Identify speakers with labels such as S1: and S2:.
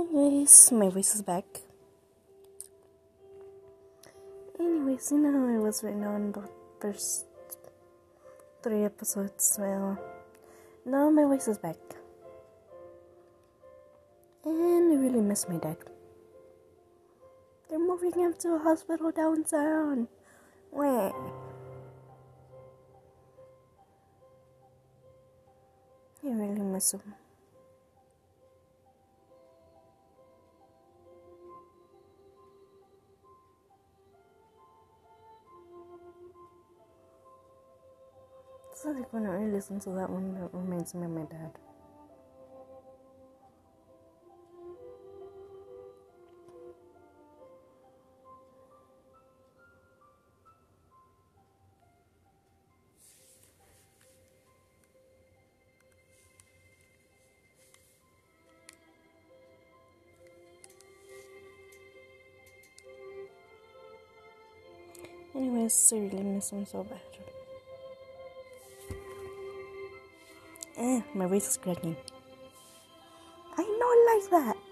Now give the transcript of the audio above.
S1: Anyways, my voice is back. Anyways, you know I was right now in the first three episodes. Well, now my voice is back. And I really miss my dad. They're moving him to a hospital downtown. Wait. I really miss him. So like when I listen to that one, that reminds me of my dad. Anyways, really miss him so bad. Eh, my voice is cracking. I know like that.